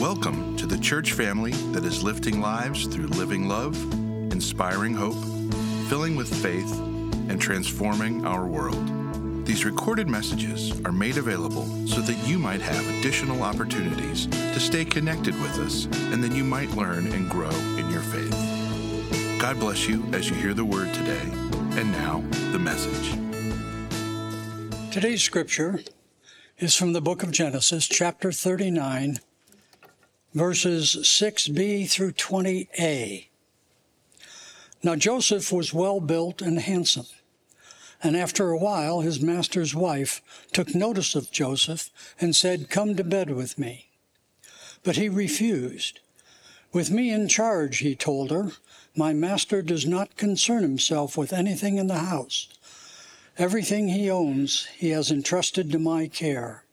Welcome to the church family that is lifting lives through living love, inspiring hope, filling with faith, and transforming our world. These recorded messages are made available so that you might have additional opportunities to stay connected with us and that you might learn and grow in your faith. God bless you as you hear the word today. And now, the message. Today's scripture is from the book of Genesis, chapter 39, verses 6b through 20a. Now Joseph was well built and handsome, and after a while his master's wife took notice of Joseph and said, Come to bed with me. But he refused. With me in charge, he told her, my master does not concern himself with anything in the house. Everything he owns, he has entrusted to my care.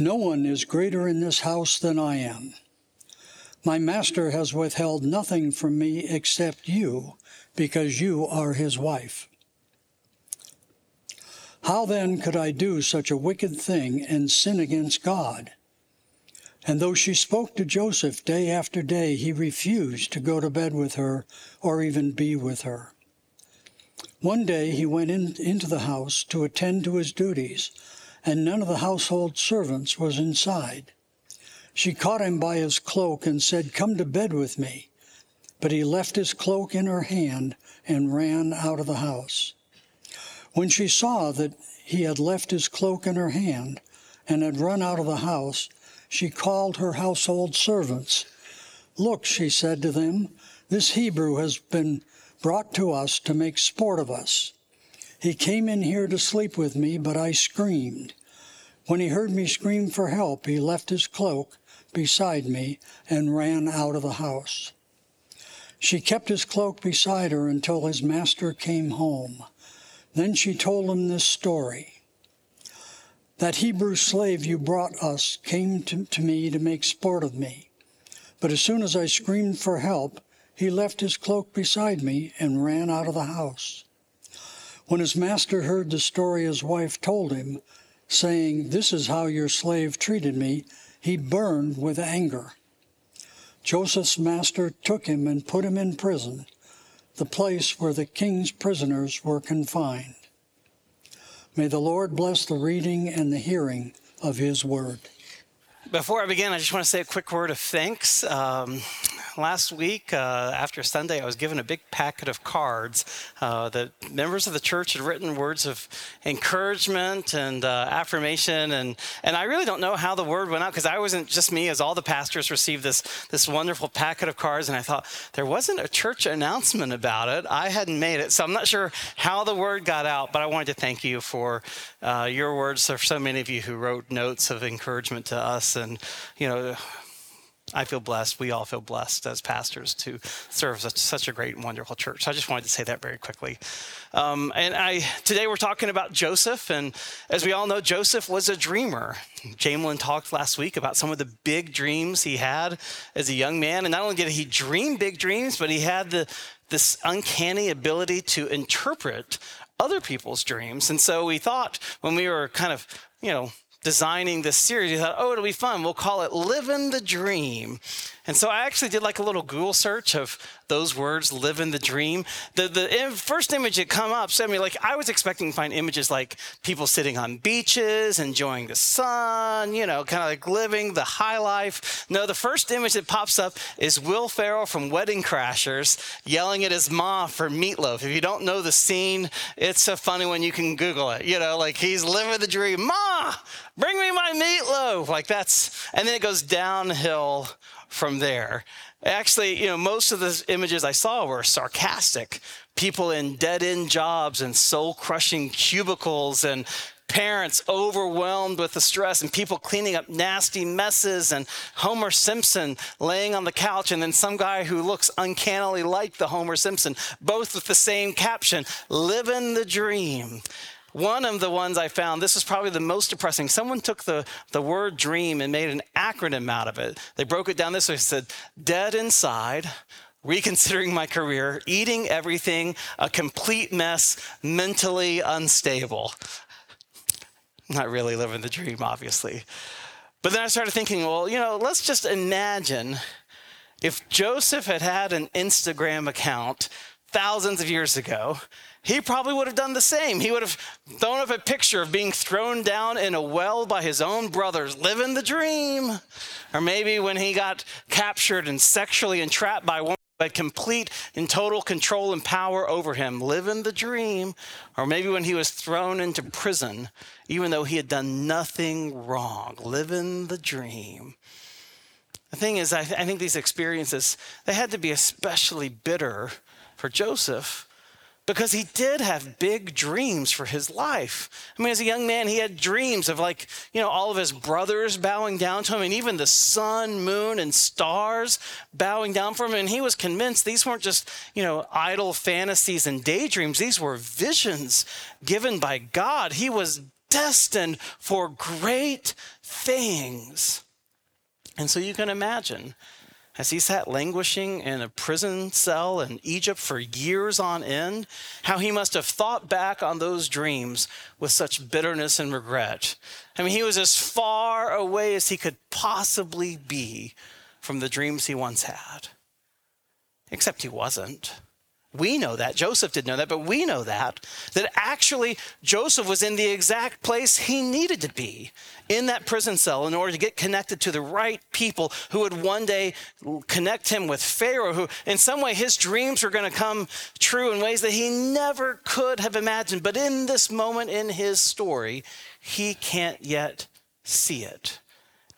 No one is greater in this house than I am. My master has withheld nothing from me except you, because you are his wife. How then could I do such a wicked thing and sin against God? And though she spoke to Joseph day after day, he refused to go to bed with her or even be with her. One day he went in, into the house to attend to his duties, and none of the household servants was inside. She caught him by his cloak and said, Come to bed with me. But he left his cloak in her hand and ran out of the house. When she saw that he had left his cloak in her hand and had run out of the house, she called her household servants. Look, she said to them, this Hebrew has been brought to us to make sport of us. He came in here to sleep with me, but I screamed. When he heard me scream for help, he left his cloak beside me and ran out of the house. She kept his cloak beside her until his master came home. Then she told him this story. That Hebrew slave you brought us came to, to, me to make sport of me. But as soon as I screamed for help, he left his cloak beside me and ran out of the house. When his master heard the story his wife told him, saying, This is how your slave treated me, he burned with anger. Joseph's master took him and put him in prison, the place where the king's prisoners were confined. May the Lord bless the reading and the hearing of his word. Before I begin, I just want to say a quick word of thanks. Um, last week, uh, after Sunday, I was given a big packet of cards uh, that members of the church had written words of encouragement and uh, affirmation. And, and I really don't know how the word went out because I wasn't just me, as all the pastors received this, this wonderful packet of cards. And I thought, there wasn't a church announcement about it. I hadn't made it. So I'm not sure how the word got out, but I wanted to thank you for uh, your words. There are so many of you who wrote notes of encouragement to us. And, you know, I feel blessed. We all feel blessed as pastors to serve such, such a great and wonderful church. So I just wanted to say that very quickly. Um, and I today we're talking about Joseph, and as we all know, Joseph was a dreamer. Jamelin talked last week about some of the big dreams he had as a young man, and not only did he dream big dreams, but he had the this uncanny ability to interpret other people's dreams. And so we thought when we were kind of you know designing this series, we thought, oh, it'll be fun. We'll call it Living the Dream. And so I actually did like a little Google search of those words, living the dream. The, the first image that come up, so I mean, like I was expecting to find images like people sitting on beaches, enjoying the sun, you know, kind of like living the high life. No, the first image that pops up is Will Ferrell from Wedding Crashers yelling at his mom for meatloaf. If you don't know the scene, it's a funny one. you can Google it. You know, like he's living the dream. Ma, bring me my meatloaf. Like that's, and then it goes downhill from there. Actually, you know, most of the images I saw were sarcastic. People in dead end jobs and soul crushing cubicles and parents overwhelmed with the stress and people cleaning up nasty messes and Homer Simpson laying on the couch and then some guy who looks uncannily like the Homer Simpson, both with the same caption, living the dream. One of the ones I found, this is probably the most depressing. Someone took the, the word dream and made an acronym out of it. They broke it down this way. It said, dead inside, reconsidering my career, eating everything, a complete mess, mentally unstable. Not really living the dream, obviously. But then I started thinking, well, you know, let's just imagine if Joseph had had an Instagram account thousands of years ago, he probably would have done the same. He would have thrown up a picture of being thrown down in a well by his own brothers, living the dream. Or maybe when he got captured and sexually entrapped by one had complete and total control and power over him, living the dream, or maybe when he was thrown into prison, even though he had done nothing wrong, living the dream. The thing is, I, th- I think these experiences, they had to be especially bitter for Joseph because he did have big dreams for his life. I mean, as a young man, he had dreams of like, you know, all of his brothers bowing down to him and even the sun, moon, and stars bowing down for him. And he was convinced these weren't just, you know, idle fantasies and daydreams, these were visions given by God. He was destined for great things. And so you can imagine as he sat languishing in a prison cell in Egypt for years on end, how he must have thought back on those dreams with such bitterness and regret. I mean, he was as far away as he could possibly be from the dreams he once had. Except he wasn't. We know that. Joseph didn't know that, but we know that. That actually Joseph was in the exact place he needed to be in that prison cell in order to get connected to the right people who would one day connect him with Pharaoh, who in some way his dreams were going to come true in ways that he never could have imagined. But in this moment in his story, he can't yet see it.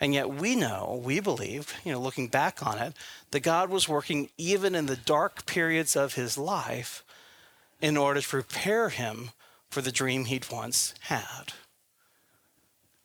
And yet we know, we believe, you know, looking back on it, that God was working even in the dark periods of his life in order to prepare him for the dream he'd once had.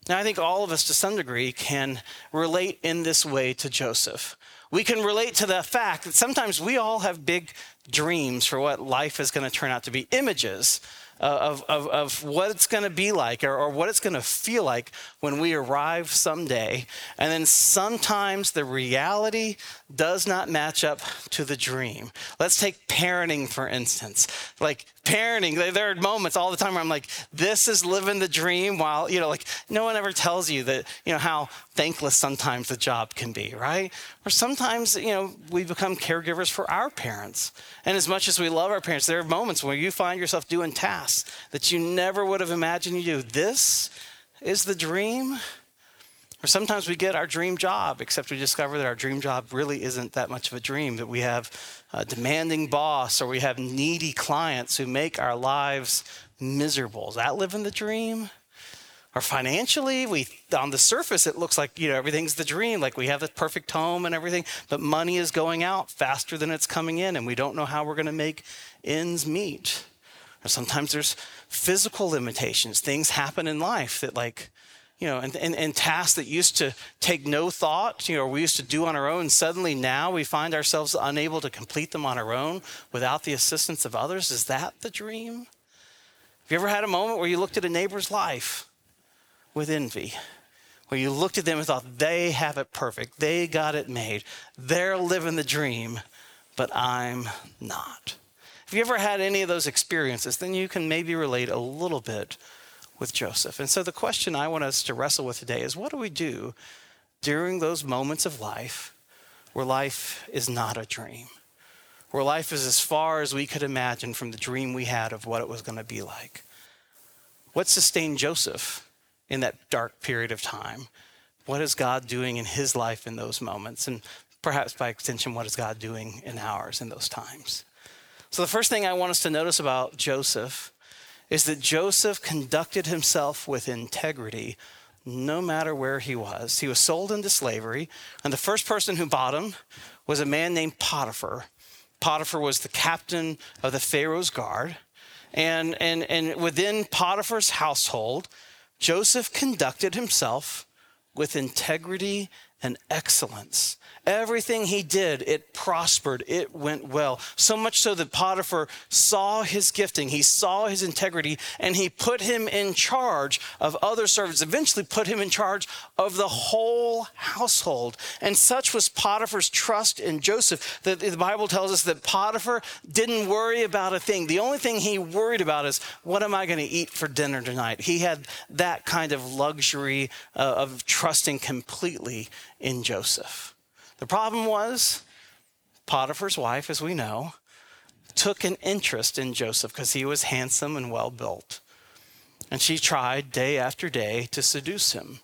Now, I think all of us to some degree can relate in this way to Joseph. We can relate to the fact that sometimes we all have big dreams for what life is going to turn out to be, images of, of, of what it's going to be like or, or what it's going to feel like when we arrive someday. And then sometimes the reality does not match up to the dream. Let's take parenting, for instance. Like parenting, there are moments all the time where I'm like, this is living the dream while, you know, like no one ever tells you that, you know, how thankless sometimes the job can be, right? Or sometimes, you know, we become caregivers for our parents. And as much as we love our parents, there are moments where you find yourself doing tasks that you never would have imagined you do. This is the dream. Or sometimes we get our dream job, except we discover that our dream job really isn't that much of a dream, that we have a demanding boss or we have needy clients who make our lives miserable. Is that living the dream? Or financially, we on the surface it looks like you know everything's the dream, like we have the perfect home and everything, but money is going out faster than it's coming in, and we don't know how we're going to make ends meet. Or sometimes there's physical limitations. Things happen in life that like you know, and, and, and, tasks that used to take no thought, you know, we used to do on our own, suddenly now we find ourselves unable to complete them on our own without the assistance of others. Is that the dream? Have you ever had a moment where you looked at a neighbor's life with envy? Where you looked at them and thought, they have it perfect, they got it made, they're living the dream, but I'm not. If you ever had any of those experiences, then you can maybe relate a little bit with Joseph. And so the question I want us to wrestle with today is what do we do during those moments of life where life is not a dream? Where life is as far as we could imagine from the dream we had of what it was going to be like. What sustained Joseph in that dark period of time? What is God doing in his life in those moments? And perhaps by extension, what is God doing in ours in those times? So, the first thing I want us to notice about Joseph is that Joseph conducted himself with integrity no matter where he was. He was sold into slavery, and the first person who bought him was a man named Potiphar. Potiphar was the captain of the Pharaoh's guard. And, and, and within Potiphar's household, Joseph conducted himself with integrity and excellence. Everything he did, it prospered, it went well. So much so that Potiphar saw his gifting, he saw his integrity, and he put him in charge of other servants, eventually put him in charge of the whole household. And such was Potiphar's trust in Joseph that the Bible tells us that Potiphar didn't worry about a thing. The only thing he worried about is, what am I going to eat for dinner tonight? He had that kind of luxury uh, of trusting completely in Joseph. The problem was Potiphar's wife, as we know, took an interest in Joseph because he was handsome and well built. And she tried day after day to seduce him.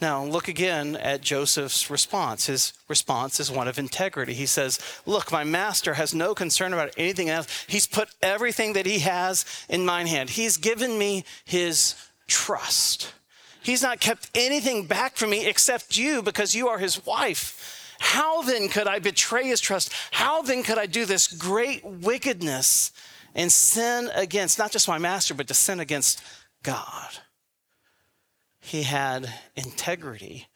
Now, look again at Joseph's response. His response is one of integrity. He says, Look, my master has no concern about anything else. He's put everything that he has in my hand. He's given me his trust. He's not kept anything back from me except you because you are his wife. How then could I betray his trust? How then could I do this great wickedness and sin against not just my master, but to sin against God? He had integrity.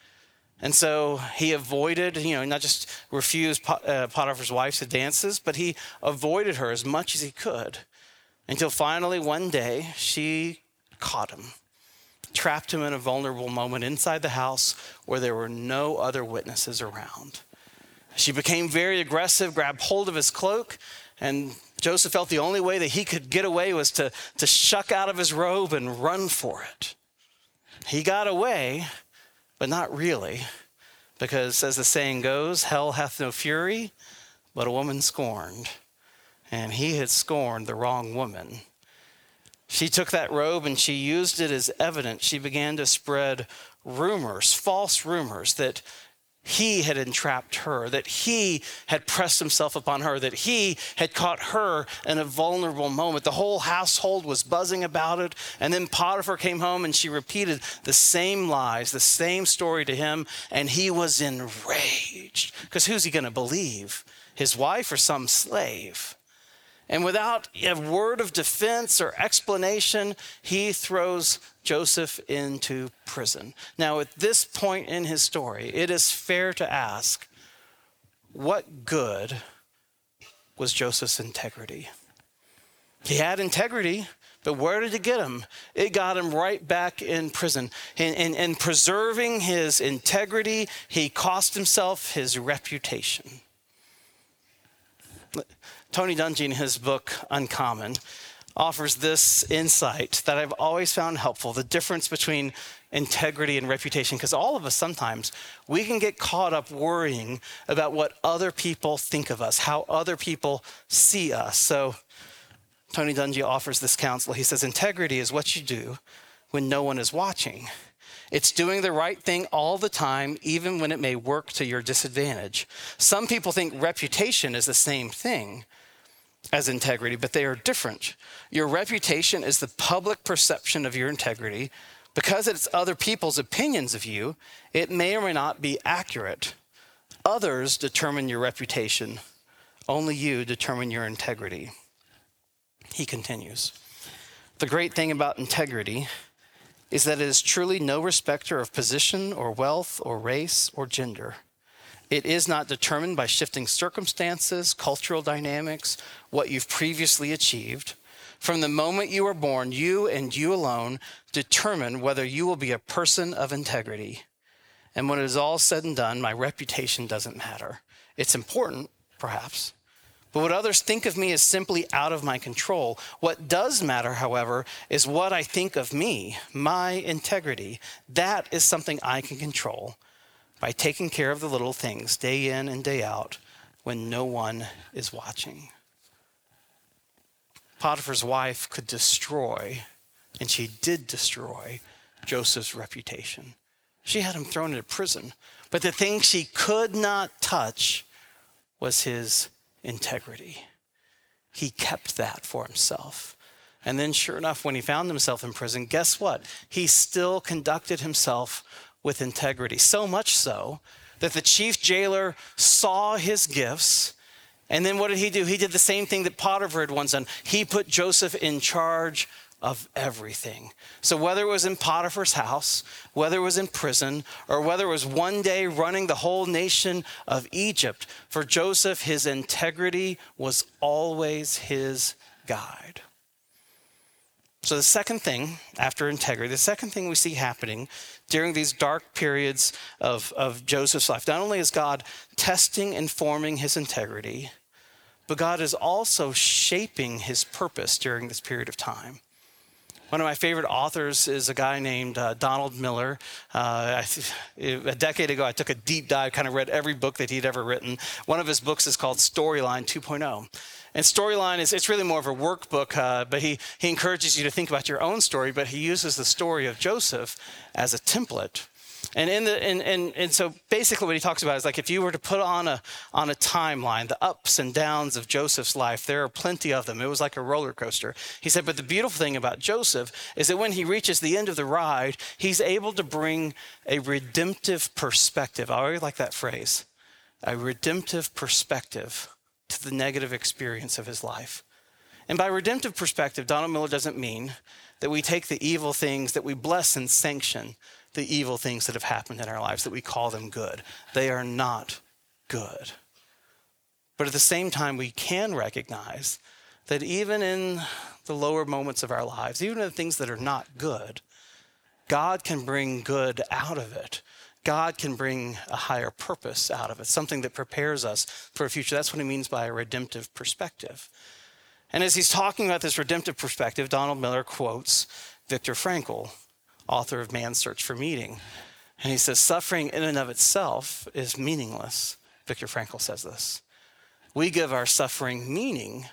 And so he avoided, you know, not just refused uh, Potiphar's wife's dances, but he avoided her as much as he could until finally one day she caught him trapped him in a vulnerable moment inside the house where there were no other witnesses around. She became very aggressive, grabbed hold of his cloak, and Joseph felt the only way that he could get away was to, to shuck out of his robe and run for it. He got away, but not really, because as the saying goes, hell hath no fury, but a woman scorned. And he had scorned the wrong woman. She took that robe and she used it as evidence. She began to spread rumors, false rumors, that he had entrapped her, that he had pressed himself upon her, that he had caught her in a vulnerable moment. The whole household was buzzing about it. And then Potiphar came home and she repeated the same lies, the same story to him, and he was enraged. Because who's he going to believe? His wife or some slave? And without a word of defense or explanation, he throws Joseph into prison. Now, at this point in his story, it is fair to ask what good was Joseph's integrity? He had integrity, but where did it get him? It got him right back in prison. In, in, in preserving his integrity, he cost himself his reputation. Tony Dungy, in his book Uncommon, offers this insight that I've always found helpful the difference between integrity and reputation. Because all of us sometimes, we can get caught up worrying about what other people think of us, how other people see us. So, Tony Dungy offers this counsel. He says, Integrity is what you do when no one is watching. It's doing the right thing all the time, even when it may work to your disadvantage. Some people think reputation is the same thing as integrity, but they are different. Your reputation is the public perception of your integrity. Because it's other people's opinions of you, it may or may not be accurate. Others determine your reputation, only you determine your integrity. He continues The great thing about integrity is that it is truly no respecter of position or wealth or race or gender. It is not determined by shifting circumstances, cultural dynamics, what you've previously achieved. From the moment you are born, you and you alone determine whether you will be a person of integrity. And when it is all said and done, my reputation doesn't matter. It's important, perhaps, but what others think of me is simply out of my control. What does matter, however, is what I think of me, my integrity. That is something I can control by taking care of the little things day in and day out when no one is watching. Potiphar's wife could destroy, and she did destroy, Joseph's reputation. She had him thrown into prison. But the thing she could not touch was his integrity. He kept that for himself. And then, sure enough, when he found himself in prison, guess what? He still conducted himself with integrity. So much so that the chief jailer saw his gifts. And then what did he do? He did the same thing that Potiphar had once done. He put Joseph in charge of everything. So, whether it was in Potiphar's house, whether it was in prison, or whether it was one day running the whole nation of Egypt, for Joseph, his integrity was always his guide. So, the second thing after integrity, the second thing we see happening during these dark periods of, of Joseph's life, not only is God testing and forming his integrity, but God is also shaping his purpose during this period of time. One of my favorite authors is a guy named uh, Donald Miller. Uh, a decade ago, I took a deep dive, kind of read every book that he'd ever written. One of his books is called Storyline 2.0. And Storyline is it's really more of a workbook, uh, but he, he encourages you to think about your own story, but he uses the story of Joseph as a template and in the and, and and so basically what he talks about is like if you were to put on a on a timeline the ups and downs of Joseph's life, there are plenty of them. It was like a roller coaster. He said, but the beautiful thing about Joseph is that when he reaches the end of the ride, he's able to bring a redemptive perspective. I always like that phrase. A redemptive perspective to the negative experience of his life. And by redemptive perspective, Donald Miller doesn't mean that we take the evil things that we bless and sanction the evil things that have happened in our lives, that we call them good. They are not good. But at the same time, we can recognize that even in the lower moments of our lives, even in the things that are not good, God can bring good out of it. God can bring a higher purpose out of it, something that prepares us for a future. That's what he means by a redemptive perspective. And as he's talking about this redemptive perspective, Donald Miller quotes Viktor Frankl, author of Man's Search for Meaning. And he says, suffering in and of itself is meaningless. Viktor Frankl says this. We give our suffering meaning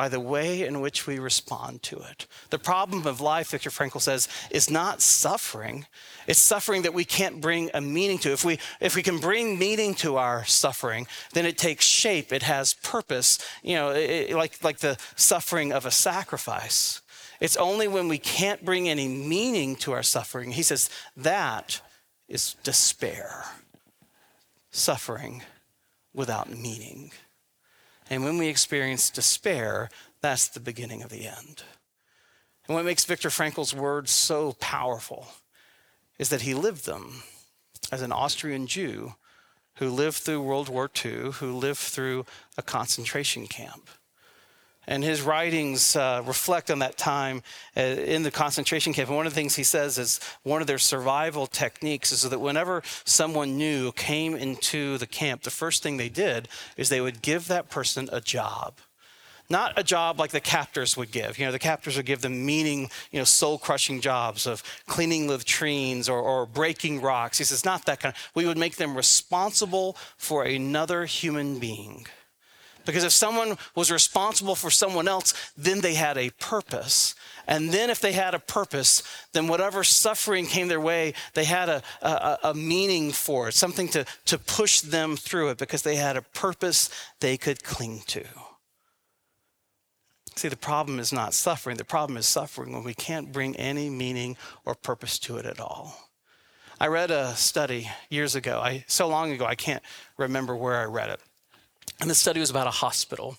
by the way in which we respond to it. The problem of life, Viktor Frankl says, is not suffering. It's suffering that we can't bring a meaning to. If we, if we can bring meaning to our suffering, then it takes shape, it has purpose, you know, it, like, like the suffering of a sacrifice. It's only when we can't bring any meaning to our suffering. He says that is despair, suffering without meaning. And when we experience despair, that's the beginning of the end. And what makes Viktor Frankl's words so powerful is that he lived them as an Austrian Jew who lived through World War II, who lived through a concentration camp. And his writings uh, reflect on that time uh, in the concentration camp. And one of the things he says is one of their survival techniques is that whenever someone new came into the camp, the first thing they did is they would give that person a job not a job like the captors would give. You know, the captors would give them meaning, you know, soul crushing jobs of cleaning latrines or, or breaking rocks. He says, not that kind of, we would make them responsible for another human being. Because if someone was responsible for someone else, then they had a purpose. And then if they had a purpose, then whatever suffering came their way, they had a, a, a, meaning for it, something to, to push them through it because they had a purpose they could cling to. See, the problem is not suffering. The problem is suffering when we can't bring any meaning or purpose to it at all. I read a study years ago. I, so long ago, I can't remember where I read it. And the study was about a hospital.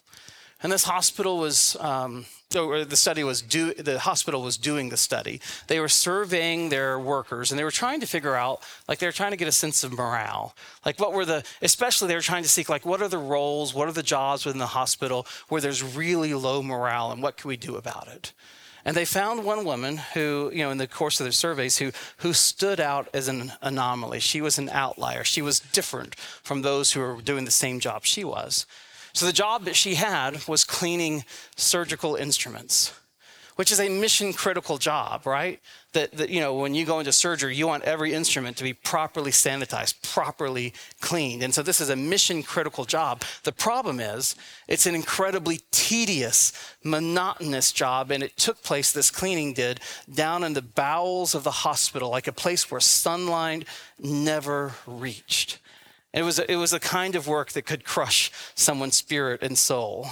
And this hospital was, um, or the study was do, the hospital was doing the study. They were surveying their workers and they were trying to figure out, like they were trying to get a sense of morale. Like what were the, especially they were trying to seek like what are the roles, what are the jobs within the hospital where there's really low morale and what can we do about it? And they found one woman who, you know, in the course of their surveys, who, who stood out as an anomaly. She was an outlier. She was different from those who were doing the same job she was. So the job that she had was cleaning surgical instruments which is a mission critical job, right? That, that, you know, when you go into surgery, you want every instrument to be properly sanitized, properly cleaned. And so this is a mission critical job. The problem is, it's an incredibly tedious, monotonous job. And it took place, this cleaning did, down in the bowels of the hospital, like a place where sunlight never reached. It was, it was a kind of work that could crush someone's spirit and soul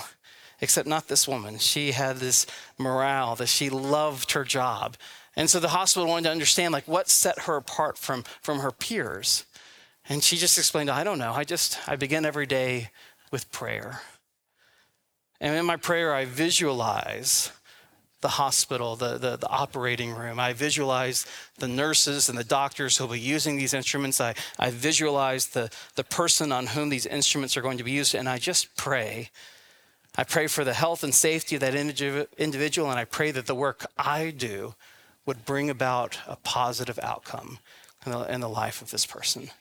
except not this woman. She had this morale that she loved her job. And so the hospital wanted to understand like what set her apart from, from her peers. And she just explained, I don't know. I just, I begin every day with prayer. And in my prayer, I visualize the hospital, the, the, the, operating room. I visualize the nurses and the doctors who will be using these instruments. I, I visualize the, the person on whom these instruments are going to be used. And I just pray. I pray for the health and safety of that individual. And I pray that the work I do would bring about a positive outcome in the, in the life of this person.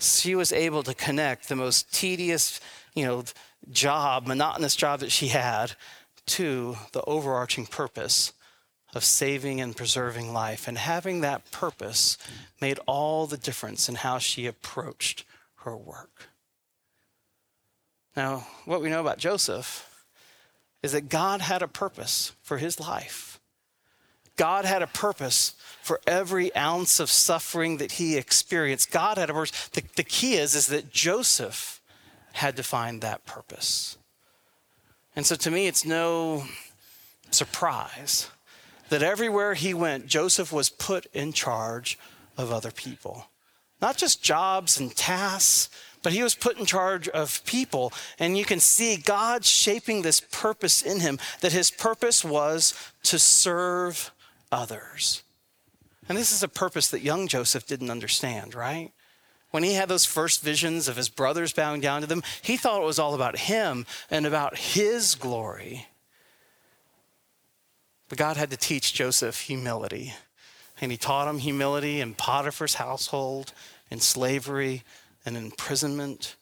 She was able to connect the most tedious, you know, job, monotonous job that she had to the overarching purpose of saving and preserving life. And having that purpose made all the difference in how she approached her work. Now, what we know about Joseph is that God had a purpose for his life. God had a purpose for every ounce of suffering that he experienced. God had a purpose. The, the key is, is that Joseph had to find that purpose. And so to me, it's no surprise that everywhere he went, Joseph was put in charge of other people. Not just jobs and tasks, but he was put in charge of people. And you can see God shaping this purpose in him, that his purpose was to serve others. And this is a purpose that young Joseph didn't understand, right? when he had those first visions of his brothers bowing down to them, he thought it was all about him and about his glory. But God had to teach Joseph humility. And he taught him humility in Potiphar's household, in slavery, and imprisonment.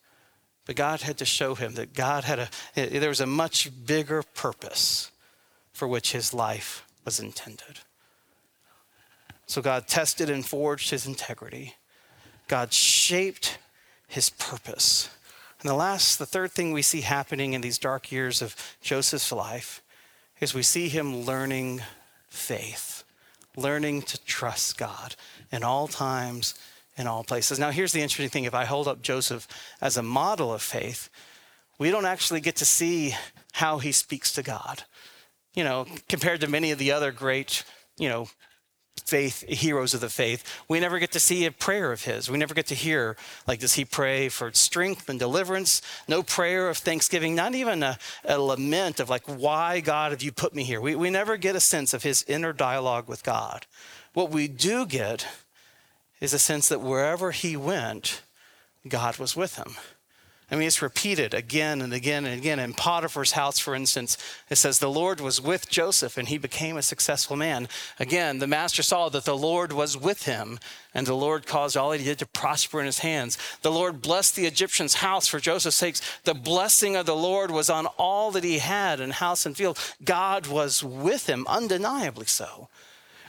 But God had to show him that God had a, there was a much bigger purpose for which his life was intended. So God tested and forged his integrity. God shaped his purpose. And the last, the third thing we see happening in these dark years of Joseph's life is we see him learning faith, learning to trust God in all times, in all places. Now, here's the interesting thing if I hold up Joseph as a model of faith, we don't actually get to see how he speaks to God. You know, compared to many of the other great, you know, faith heroes of the faith we never get to see a prayer of his. We never get to hear like does he pray for strength and deliverance? No prayer of thanksgiving not even a, a lament of like why god have you put me here? We, we never get a sense of his inner dialogue with god. What we do get is a sense that wherever he went god was with him I mean, it's repeated again and again and again. In Potiphar's house, for instance, it says, The Lord was with Joseph and he became a successful man. Again, the master saw that the Lord was with him and the Lord caused all he did to prosper in his hands. The Lord blessed the Egyptian's house for Joseph's sake. The blessing of the Lord was on all that he had in house and field. God was with him, undeniably so.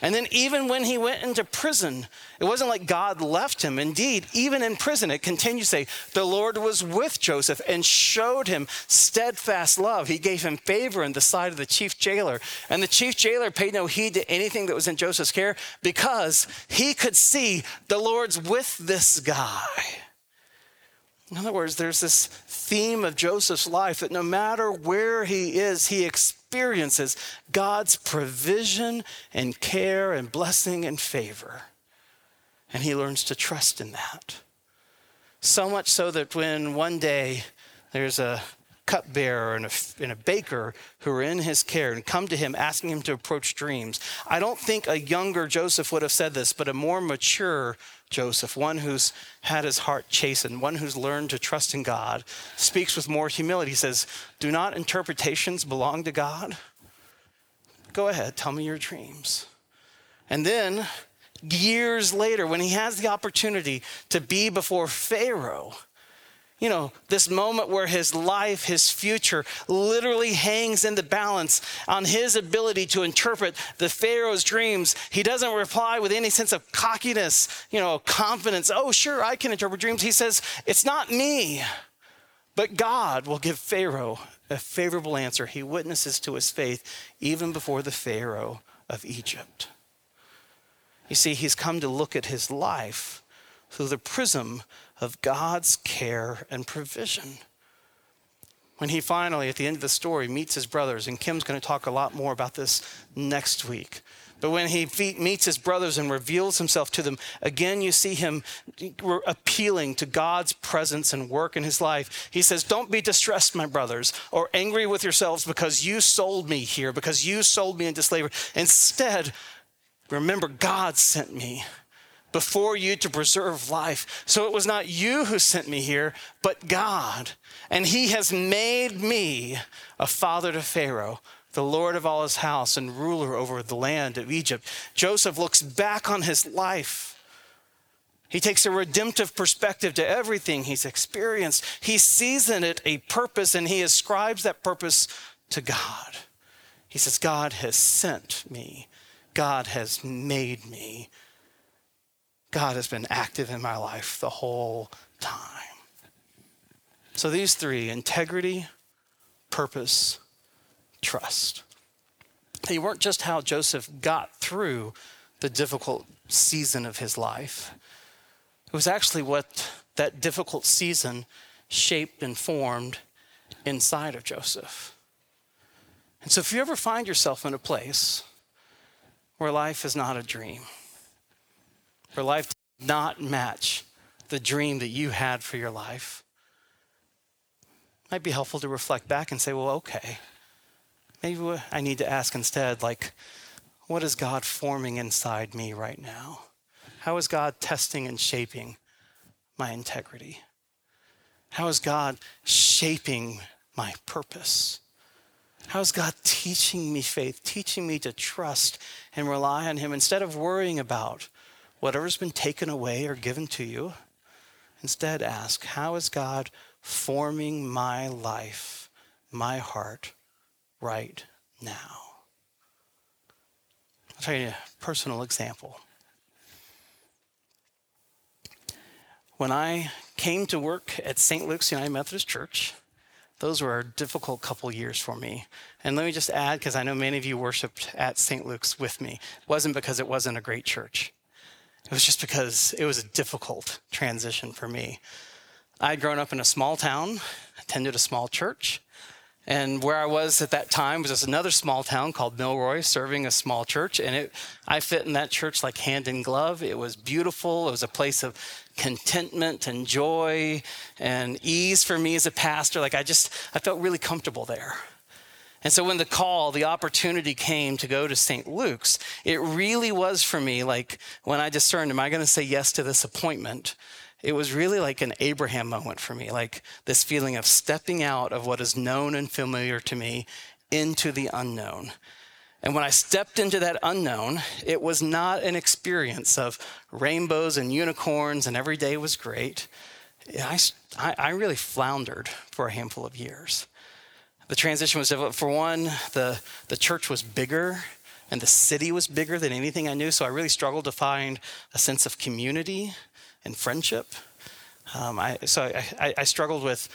And then, even when he went into prison, it wasn't like God left him. Indeed, even in prison, it continues to say, the Lord was with Joseph and showed him steadfast love. He gave him favor in the sight of the chief jailer. And the chief jailer paid no heed to anything that was in Joseph's care because he could see the Lord's with this guy. In other words, there's this theme of Joseph's life that no matter where he is, he experiences God's provision and care and blessing and favor. And he learns to trust in that. So much so that when one day there's a cupbearer and a, and a baker who are in his care and come to him asking him to approach dreams. I don't think a younger Joseph would have said this, but a more mature Joseph, one who's had his heart chastened, one who's learned to trust in God, speaks with more humility. He says, Do not interpretations belong to God? Go ahead, tell me your dreams. And then, years later, when he has the opportunity to be before Pharaoh, you know, this moment where his life, his future literally hangs in the balance on his ability to interpret the Pharaoh's dreams. He doesn't reply with any sense of cockiness, you know, confidence. Oh, sure, I can interpret dreams. He says, It's not me, but God will give Pharaoh a favorable answer. He witnesses to his faith even before the Pharaoh of Egypt. You see, he's come to look at his life through the prism of God's care and provision. When he finally, at the end of the story, meets his brothers, and Kim's going to talk a lot more about this next week. But when he meets his brothers and reveals himself to them, again you see him appealing to God's presence and work in his life. He says, Don't be distressed, my brothers, or angry with yourselves because you sold me here, because you sold me into slavery. Instead, remember, God sent me before you to preserve life. So it was not you who sent me here, but God. And he has made me a father to Pharaoh the Lord of all his house and ruler over the land of Egypt. Joseph looks back on his life. He takes a redemptive perspective to everything he's experienced. He sees in it a purpose and he ascribes that purpose to God. He says, God has sent me, God has made me. God has been active in my life the whole time. So these three integrity, purpose, trust. They weren't just how Joseph got through the difficult season of his life, it was actually what that difficult season shaped and formed inside of Joseph. And so, if you ever find yourself in a place where life is not a dream, where life does not match the dream that you had for your life, might be helpful to reflect back and say, well, okay, Maybe I need to ask instead, like, what is God forming inside me right now? How is God testing and shaping my integrity? How is God shaping my purpose? How is God teaching me faith, teaching me to trust and rely on Him instead of worrying about whatever's been taken away or given to you? Instead, ask, How is God forming my life, my heart, right now. I'll tell you a personal example. When I came to work at St. Luke's United Methodist Church, those were a difficult couple years for me. And let me just add, because I know many of you worshiped at St. Luke's with me, it wasn't because it wasn't a great church. It was just because it was a difficult transition for me. I'd grown up in a small town, attended a small church, and where I was at that time was just another small town called Milroy, serving a small church. And it, I fit in that church like hand in glove. It was beautiful. It was a place of contentment and joy and ease for me as a pastor. Like I just, I felt really comfortable there. And so when the call, the opportunity came to go to St. Luke's, it really was for me like when I discerned, am I going to say yes to this appointment? it was really like an Abraham moment for me, like this feeling of stepping out of what is known and familiar to me into the unknown. And when I stepped into that unknown, it was not an experience of rainbows and unicorns and every day was great. I, I really floundered for a handful of years. The transition was difficult. For one, the, the church was bigger and the city was bigger than anything I knew, so I really struggled to find a sense of community and friendship. Um, I, so I, I, struggled with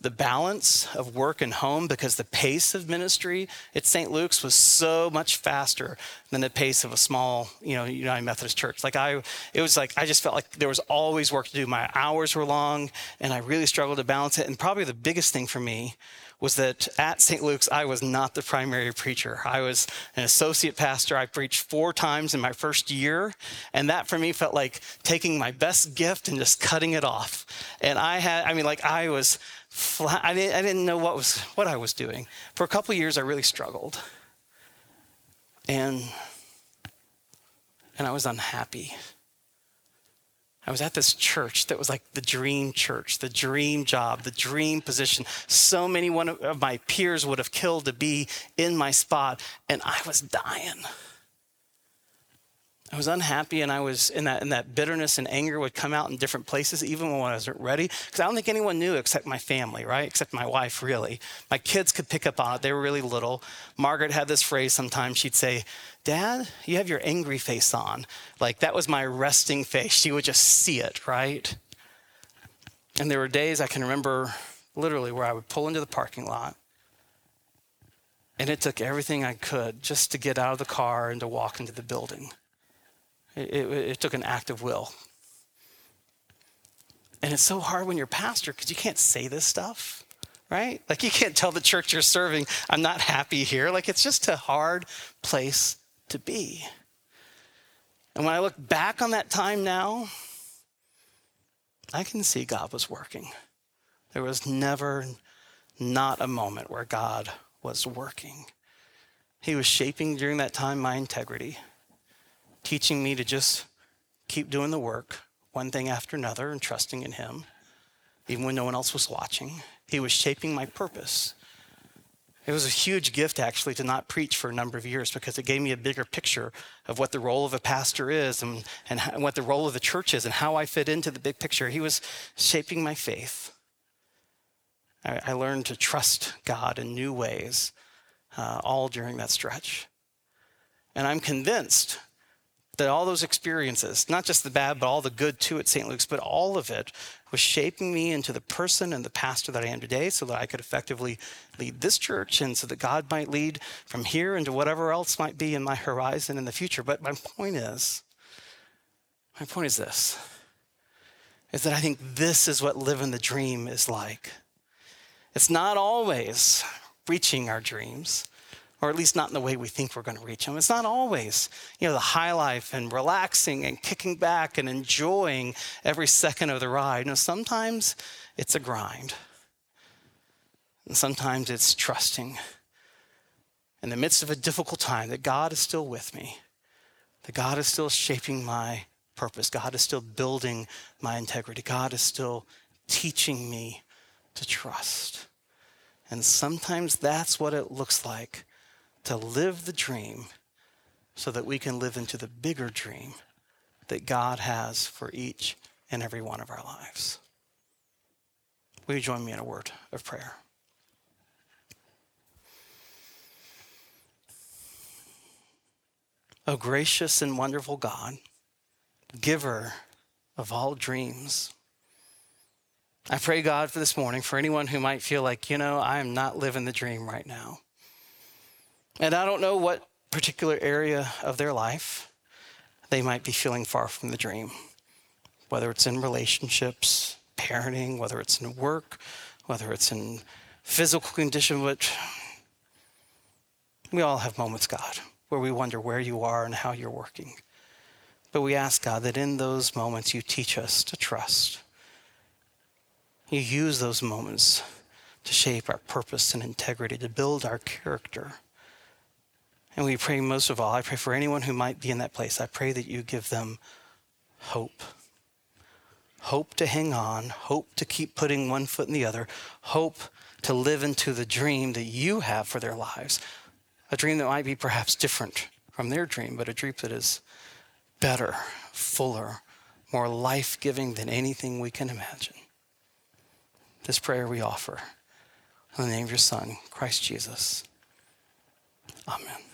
the balance of work and home because the pace of ministry at St. Luke's was so much faster than the pace of a small, you know, United Methodist church. Like I, it was like I just felt like there was always work to do. My hours were long, and I really struggled to balance it. And probably the biggest thing for me was that at St. Luke's, I was not the primary preacher. I was an associate pastor. I preached four times in my first year. And that for me felt like taking my best gift and just cutting it off. And I had, I mean, like I was flat, I didn't, I didn't know what was, what I was doing. For a couple years, I really struggled. And, and I was unhappy. I was at this church that was like the dream church, the dream job, the dream position. So many one of my peers would have killed to be in my spot, and I was dying. I was unhappy and I was in that, in that bitterness and anger would come out in different places, even when I wasn't ready. Because I don't think anyone knew except my family, right? Except my wife, really. My kids could pick up on it. They were really little. Margaret had this phrase sometimes. She'd say, Dad, you have your angry face on. Like that was my resting face. She would just see it, right? And there were days I can remember literally where I would pull into the parking lot and it took everything I could just to get out of the car and to walk into the building. It, it, it took an act of will. And it's so hard when you're pastor because you can't say this stuff, right? Like you can't tell the church you're serving, I'm not happy here. Like it's just a hard place to be. And when I look back on that time now, I can see God was working. There was never not a moment where God was working. He was shaping during that time my integrity, teaching me to just keep doing the work, one thing after another, and trusting in Him, even when no one else was watching. He was shaping my purpose. It was a huge gift, actually, to not preach for a number of years because it gave me a bigger picture of what the role of a pastor is and, and what the role of the church is and how I fit into the big picture. He was shaping my faith. I, I learned to trust God in new ways, uh, all during that stretch. And I'm convinced that all those experiences, not just the bad, but all the good too at St. Luke's, but all of it was shaping me into the person and the pastor that I am today so that I could effectively lead this church and so that God might lead from here into whatever else might be in my horizon in the future. But my point is, my point is this, is that I think this is what living the dream is like. It's not always reaching our dreams or at least not in the way we think we're going to reach them. It's not always, you know, the high life and relaxing and kicking back and enjoying every second of the ride. No, sometimes it's a grind. And sometimes it's trusting in the midst of a difficult time that God is still with me, that God is still shaping my purpose, God is still building my integrity, God is still teaching me to trust. And sometimes that's what it looks like to live the dream so that we can live into the bigger dream that God has for each and every one of our lives. Will you join me in a word of prayer? O gracious and wonderful God, giver of all dreams, I pray, God, for this morning, for anyone who might feel like, you know, I am not living the dream right now. And I don't know what particular area of their life they might be feeling far from the dream, whether it's in relationships, parenting, whether it's in work, whether it's in physical condition, but we all have moments, God, where we wonder where you are and how you're working. But we ask, God, that in those moments you teach us to trust. You use those moments to shape our purpose and integrity, to build our character. And we pray most of all, I pray for anyone who might be in that place, I pray that you give them hope. Hope to hang on, hope to keep putting one foot in the other, hope to live into the dream that you have for their lives. A dream that might be perhaps different from their dream, but a dream that is better, fuller, more life giving than anything we can imagine. This prayer we offer in the name of your Son, Christ Jesus. Amen.